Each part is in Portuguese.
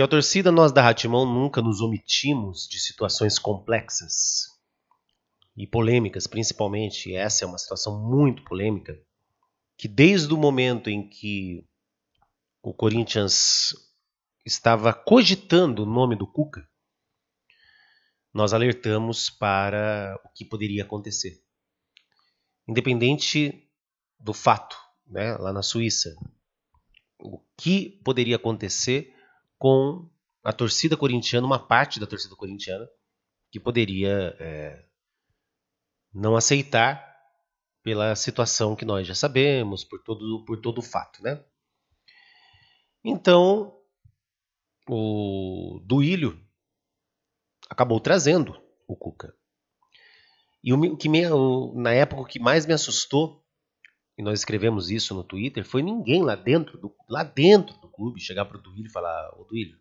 Fiel torcida, nós da Ratimão nunca nos omitimos de situações complexas e polêmicas, principalmente. Essa é uma situação muito polêmica, que desde o momento em que o Corinthians estava cogitando o nome do Cuca, nós alertamos para o que poderia acontecer. Independente do fato, né, lá na Suíça, o que poderia acontecer com a torcida corintiana, uma parte da torcida corintiana, que poderia é, não aceitar pela situação que nós já sabemos, por todo, por todo o fato. Né? Então, o Duílio acabou trazendo o Cuca. E o que me, o, na época o que mais me assustou, e nós escrevemos isso no Twitter, foi ninguém lá dentro do, lá dentro do clube chegar para o Duílio e falar: Ô Duílio,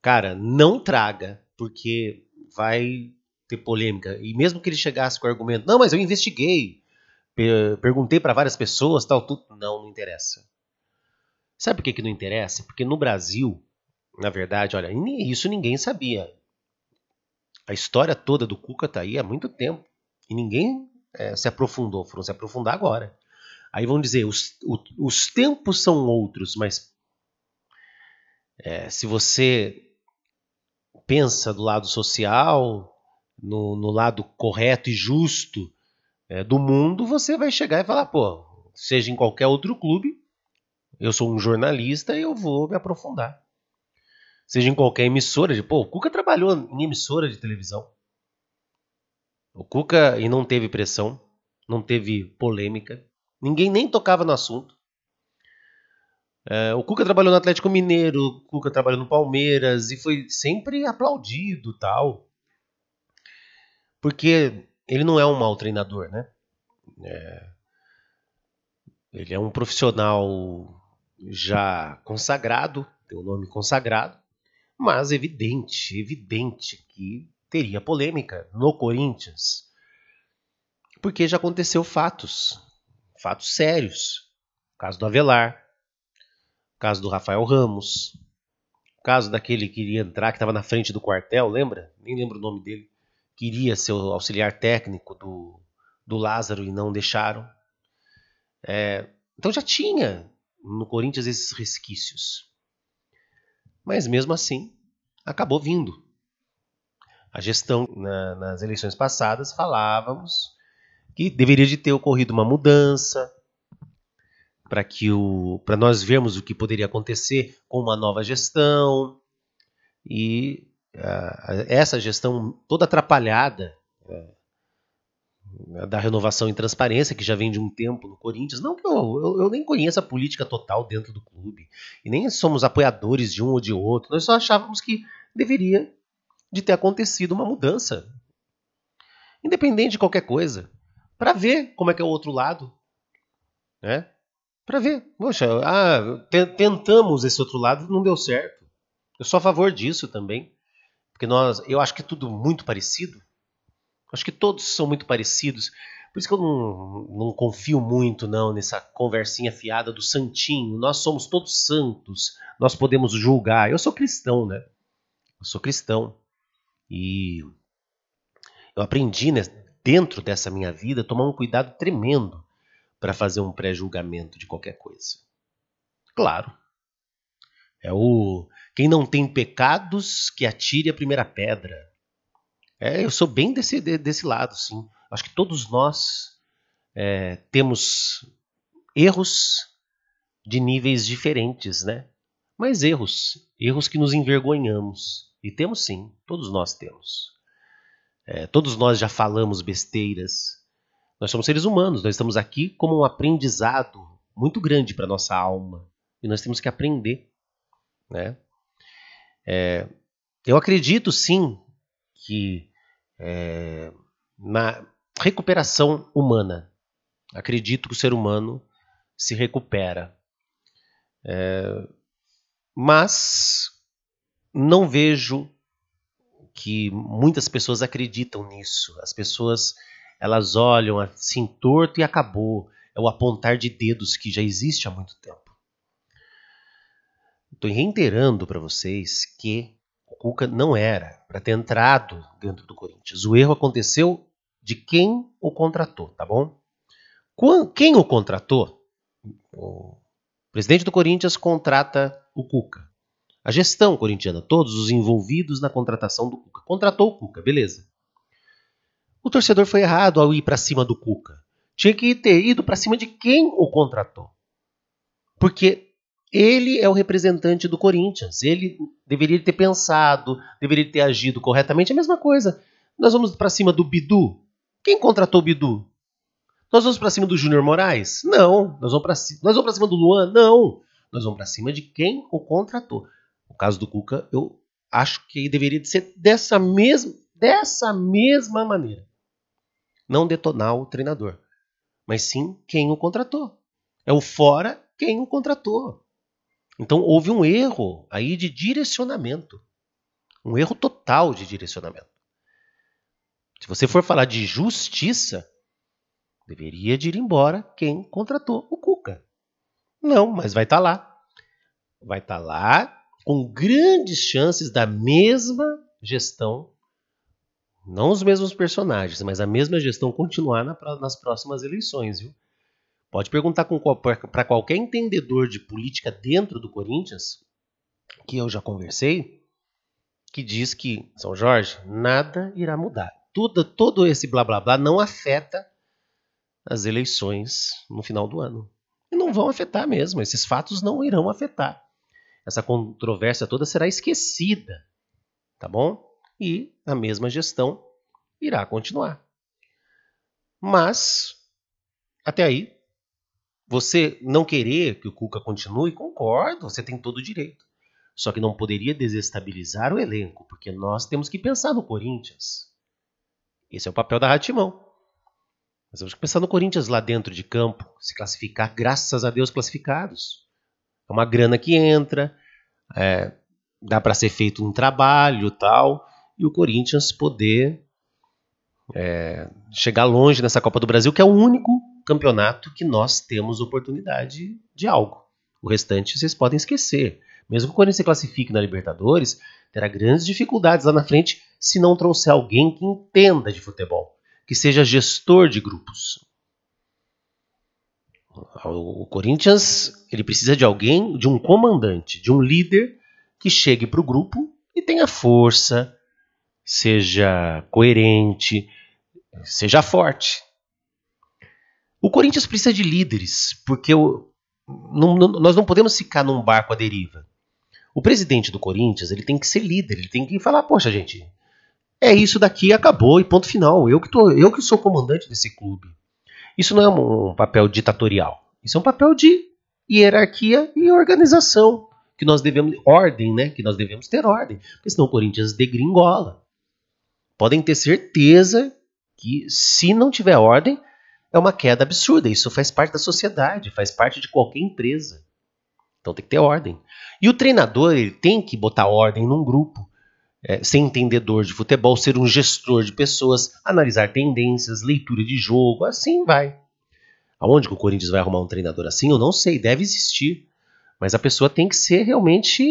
cara, não traga, porque vai ter polêmica. E mesmo que ele chegasse com o argumento: não, mas eu investiguei, perguntei para várias pessoas, tal, tudo. Não, não interessa. Sabe por que, que não interessa? Porque no Brasil, na verdade, olha, isso ninguém sabia. A história toda do Cuca tá aí há muito tempo. E ninguém é, se aprofundou. Foram se aprofundar agora. Aí vão dizer, os, os tempos são outros, mas é, se você pensa do lado social, no, no lado correto e justo é, do mundo, você vai chegar e falar, pô, seja em qualquer outro clube, eu sou um jornalista e eu vou me aprofundar. Seja em qualquer emissora, de, pô, o Cuca trabalhou em emissora de televisão. O Cuca e não teve pressão, não teve polêmica, ninguém nem tocava no assunto. É, o Cuca trabalhou no Atlético Mineiro, o Cuca trabalhou no Palmeiras e foi sempre aplaudido tal. Porque ele não é um mau treinador, né? É, ele é um profissional já consagrado, tem um nome consagrado, mas evidente, evidente que teria polêmica no Corinthians. Porque já aconteceu fatos, fatos sérios. O caso do Avelar, o caso do Rafael Ramos, o caso daquele que queria entrar, que estava na frente do quartel, lembra? Nem lembro o nome dele. Queria ser o auxiliar técnico do, do Lázaro e não deixaram. É, então já tinha no Corinthians esses resquícios. Mas mesmo assim, acabou vindo. A gestão na, nas eleições passadas falávamos que deveria de ter ocorrido uma mudança para que o para nós vermos o que poderia acontecer com uma nova gestão. E uh, essa gestão toda atrapalhada uh, da renovação e transparência que já vem de um tempo no Corinthians. Não que eu, eu, eu nem conheço a política total dentro do clube e nem somos apoiadores de um ou de outro. Nós só achávamos que deveria de ter acontecido uma mudança. Independente de qualquer coisa. Para ver como é que é o outro lado. Né? Para ver. Poxa, ah, tentamos esse outro lado, não deu certo. Eu sou a favor disso também. Porque nós, eu acho que é tudo muito parecido. Acho que todos são muito parecidos. Por isso que eu não, não confio muito não nessa conversinha fiada do santinho. Nós somos todos santos. Nós podemos julgar. Eu sou cristão, né? Eu sou cristão. E eu aprendi né, dentro dessa minha vida tomar um cuidado tremendo para fazer um pré-julgamento de qualquer coisa. Claro. É o quem não tem pecados que atire a primeira pedra. É, eu sou bem desse, desse lado, sim. Acho que todos nós é, temos erros de níveis diferentes, né? Mas erros, erros que nos envergonhamos. E temos sim, todos nós temos. É, todos nós já falamos besteiras. Nós somos seres humanos, nós estamos aqui como um aprendizado muito grande para nossa alma. E nós temos que aprender. Né? É, eu acredito sim que é, na recuperação humana, acredito que o ser humano se recupera. É, mas não vejo que muitas pessoas acreditam nisso. As pessoas elas olham assim torto e acabou. É o apontar de dedos que já existe há muito tempo. Estou reiterando para vocês que o Cuca não era para ter entrado dentro do Corinthians. O erro aconteceu de quem o contratou, tá bom? Quem o contratou? O presidente do Corinthians contrata o Cuca. A gestão corintiana, todos os envolvidos na contratação do Cuca. Contratou o Cuca, beleza. O torcedor foi errado ao ir para cima do Cuca. Tinha que ter ido para cima de quem o contratou. Porque ele é o representante do Corinthians. Ele deveria ter pensado, deveria ter agido corretamente. É a mesma coisa. Nós vamos para cima do Bidu. Quem contratou o Bidu? Nós vamos para cima do Júnior Moraes? Não. Nós vamos para cima do Luan? Não. Nós vamos para cima de quem o contratou. No caso do Cuca, eu acho que deveria ser dessa mesma, dessa mesma maneira. Não detonar o treinador, mas sim quem o contratou. É o fora quem o contratou. Então houve um erro aí de direcionamento. Um erro total de direcionamento. Se você for falar de justiça, deveria de ir embora quem contratou o Cuca. Não, mas vai estar tá lá. Vai estar tá lá com grandes chances da mesma gestão, não os mesmos personagens, mas a mesma gestão continuar na, nas próximas eleições, viu? Pode perguntar para qualquer entendedor de política dentro do Corinthians, que eu já conversei, que diz que, São Jorge, nada irá mudar. Tudo, todo esse blá blá blá não afeta as eleições no final do ano. E não vão afetar mesmo, esses fatos não irão afetar. Essa controvérsia toda será esquecida, tá bom? E a mesma gestão irá continuar. Mas, até aí, você não querer que o Cuca continue, concordo, você tem todo o direito. Só que não poderia desestabilizar o elenco, porque nós temos que pensar no Corinthians. Esse é o papel da Ratimão. Nós temos que pensar no Corinthians lá dentro de campo, se classificar, graças a Deus classificados. É uma grana que entra, é, dá para ser feito um trabalho tal, e o Corinthians poder é, chegar longe nessa Copa do Brasil, que é o único campeonato que nós temos oportunidade de algo. O restante vocês podem esquecer. Mesmo que o Corinthians se classifique na Libertadores, terá grandes dificuldades lá na frente se não trouxer alguém que entenda de futebol, que seja gestor de grupos. O Corinthians ele precisa de alguém, de um comandante, de um líder que chegue para o grupo e tenha força, seja coerente, seja forte. O Corinthians precisa de líderes, porque o, não, não, nós não podemos ficar num barco à deriva. O presidente do Corinthians ele tem que ser líder, ele tem que falar, poxa gente, é isso daqui, acabou e ponto final. Eu que, tô, eu que sou comandante desse clube. Isso não é um papel ditatorial. Isso é um papel de hierarquia e organização. Que nós devemos. Ordem, né? Que nós devemos ter ordem. Porque senão o Corinthians degringola. Podem ter certeza que se não tiver ordem, é uma queda absurda. Isso faz parte da sociedade, faz parte de qualquer empresa. Então tem que ter ordem. E o treinador ele tem que botar ordem num grupo. É, ser entendedor de futebol, ser um gestor de pessoas, analisar tendências, leitura de jogo, assim vai. Aonde que o Corinthians vai arrumar um treinador assim? Eu não sei, deve existir. Mas a pessoa tem que ser realmente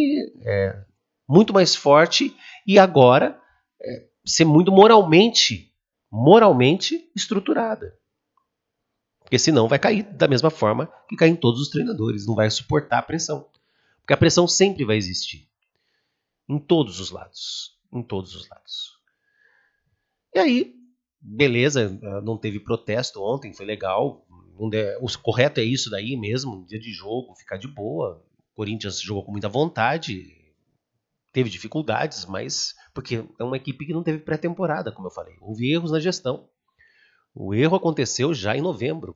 é, muito mais forte e agora é, ser muito moralmente, moralmente estruturada. Porque senão vai cair da mesma forma que caem todos os treinadores, não vai suportar a pressão. Porque a pressão sempre vai existir. Em todos os lados. Em todos os lados. E aí, beleza, não teve protesto ontem, foi legal. O correto é isso daí mesmo, dia de jogo, ficar de boa. O Corinthians jogou com muita vontade, teve dificuldades, mas porque é uma equipe que não teve pré-temporada, como eu falei. Houve erros na gestão. O erro aconteceu já em novembro.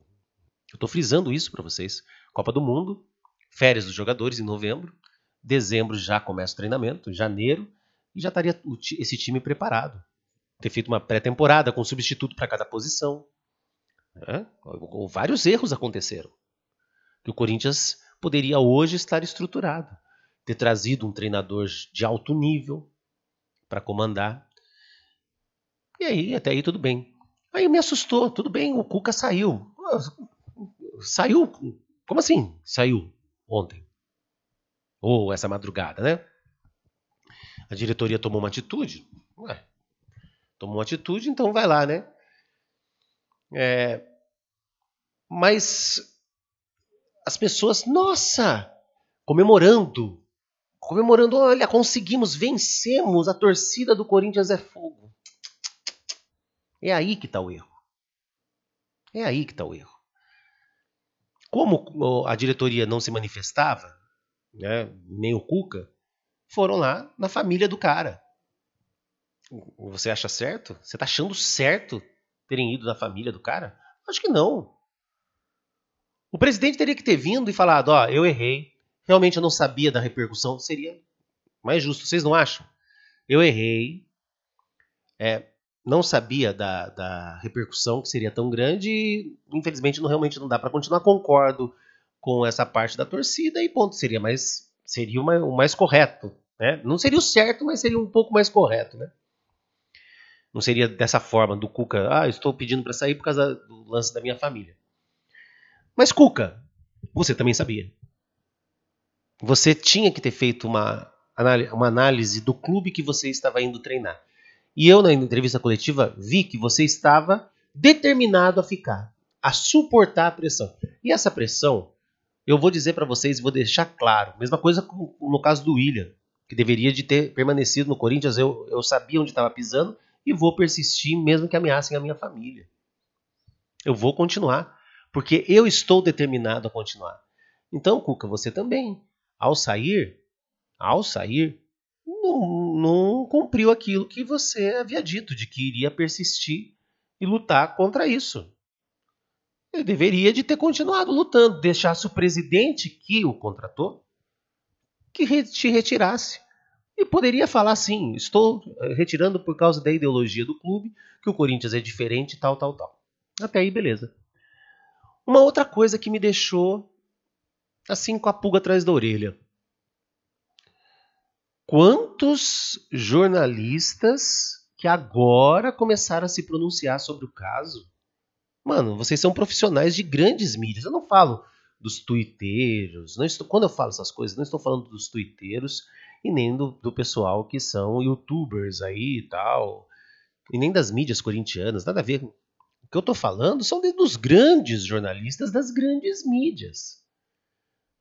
Eu estou frisando isso para vocês. Copa do Mundo, férias dos jogadores em novembro, dezembro já começa o treinamento, janeiro, e já estaria esse time preparado. Ter feito uma pré-temporada com substituto para cada posição. É? Vários erros aconteceram. Que o Corinthians poderia hoje estar estruturado. Ter trazido um treinador de alto nível para comandar. E aí, até aí tudo bem. Aí me assustou, tudo bem, o Cuca saiu. Saiu? Como assim? Saiu ontem. Ou essa madrugada, né? A diretoria tomou uma atitude. Ué, tomou uma atitude, então vai lá, né? É, mas as pessoas, nossa, comemorando, comemorando, olha, conseguimos, vencemos, a torcida do Corinthians é fogo. É aí que está o erro. É aí que está o erro. Como a diretoria não se manifestava, né, nem o Cuca, foram lá na família do cara. Você acha certo? Você está achando certo terem ido na família do cara? Acho que não. O presidente teria que ter vindo e falado: Ó, oh, eu errei. Realmente eu não sabia da repercussão. Seria mais justo, vocês não acham? Eu errei. É, não sabia da, da repercussão que seria tão grande e, infelizmente, não, realmente não dá para continuar. Concordo com essa parte da torcida e ponto. Seria mais, seria uma, o mais correto. Né? Não seria o certo, mas seria um pouco mais correto. Né? Não seria dessa forma, do Cuca, ah, estou pedindo para sair por causa do lance da minha família. Mas, Cuca, você também sabia. Você tinha que ter feito uma, uma análise do clube que você estava indo treinar. E eu, na entrevista coletiva, vi que você estava determinado a ficar, a suportar a pressão. E essa pressão, eu vou dizer para vocês, vou deixar claro. Mesma coisa no caso do William, que deveria de ter permanecido no Corinthians. Eu, eu sabia onde estava pisando e vou persistir mesmo que ameacem a minha família. Eu vou continuar, porque eu estou determinado a continuar. Então, Cuca, você também, ao sair, ao sair, não, não cumpriu aquilo que você havia dito, de que iria persistir e lutar contra isso. Ele deveria de ter continuado lutando, deixasse o presidente que o contratou que te retirasse. E poderia falar assim: estou eh, retirando por causa da ideologia do clube, que o Corinthians é diferente, tal, tal, tal. Até aí, beleza. Uma outra coisa que me deixou assim com a pulga atrás da orelha. Quantos jornalistas que agora começaram a se pronunciar sobre o caso? Mano, vocês são profissionais de grandes mídias. Eu não falo dos tuiteiros. Não estou, quando eu falo essas coisas, não estou falando dos tuiteiros e nem do, do pessoal que são youtubers aí e tal, e nem das mídias corintianas, nada a ver. O que eu estou falando são dos grandes jornalistas das grandes mídias.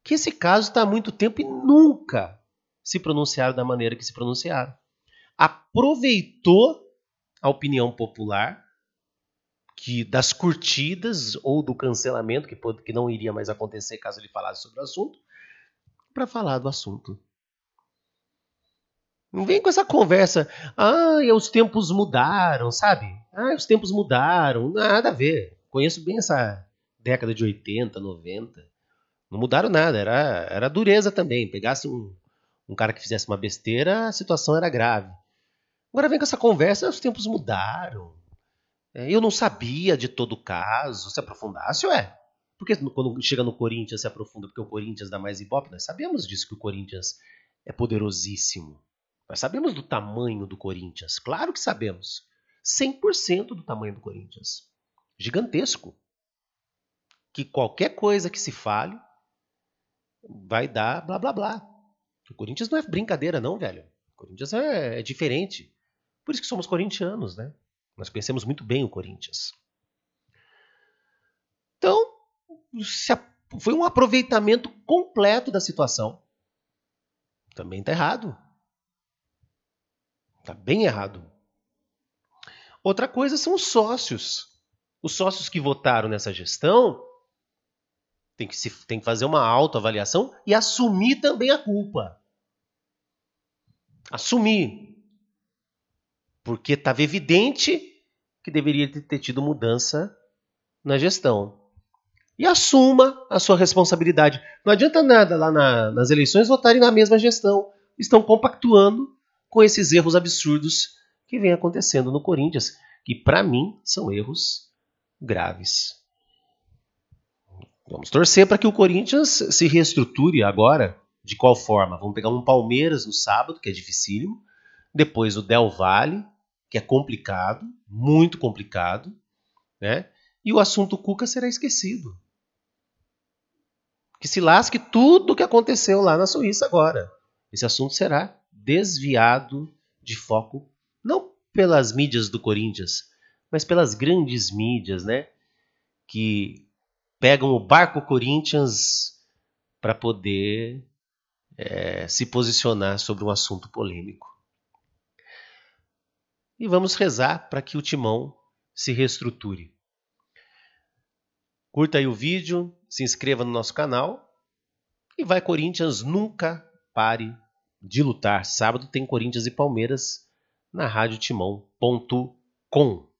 Que esse caso está há muito tempo e nunca se pronunciaram da maneira que se pronunciaram. Aproveitou a opinião popular que das curtidas ou do cancelamento que, que não iria mais acontecer caso ele falasse sobre o assunto, para falar do assunto. Não vem com essa conversa. Ah, os tempos mudaram, sabe? Ah, os tempos mudaram. Nada a ver. Conheço bem essa década de 80, 90. Não mudaram nada. Era, era dureza também. Pegasse um, um cara que fizesse uma besteira, a situação era grave. Agora vem com essa conversa. Os tempos mudaram. É, eu não sabia de todo caso. Se aprofundasse, ué. Porque quando chega no Corinthians se aprofunda, porque o Corinthians dá mais ibope, nós sabemos disso, que o Corinthians é poderosíssimo. Nós sabemos do tamanho do Corinthians, claro que sabemos. 100% do tamanho do Corinthians. Gigantesco. Que qualquer coisa que se fale vai dar blá blá blá. O Corinthians não é brincadeira, não, velho. O Corinthians é, é diferente. Por isso que somos corintianos, né? Nós conhecemos muito bem o Corinthians. Então, foi um aproveitamento completo da situação. Também está errado. Está bem errado. Outra coisa são os sócios. Os sócios que votaram nessa gestão têm que, se, têm que fazer uma autoavaliação e assumir também a culpa. Assumir. Porque estava evidente que deveria ter tido mudança na gestão. E assuma a sua responsabilidade. Não adianta nada lá na, nas eleições votarem na mesma gestão. Estão compactuando com esses erros absurdos que vem acontecendo no Corinthians, que para mim são erros graves. Vamos torcer para que o Corinthians se reestruture agora. De qual forma? Vamos pegar um Palmeiras no sábado, que é dificílimo. Depois o Del Valle, que é complicado, muito complicado. Né? E o assunto Cuca será esquecido. que se lasque tudo o que aconteceu lá na Suíça agora. Esse assunto será desviado de foco, não pelas mídias do Corinthians, mas pelas grandes mídias, né? Que pegam o barco Corinthians para poder é, se posicionar sobre um assunto polêmico. E vamos rezar para que o timão se reestruture. Curta aí o vídeo, se inscreva no nosso canal e vai Corinthians, nunca pare de lutar. Sábado tem Corinthians e Palmeiras na radiotimão.com.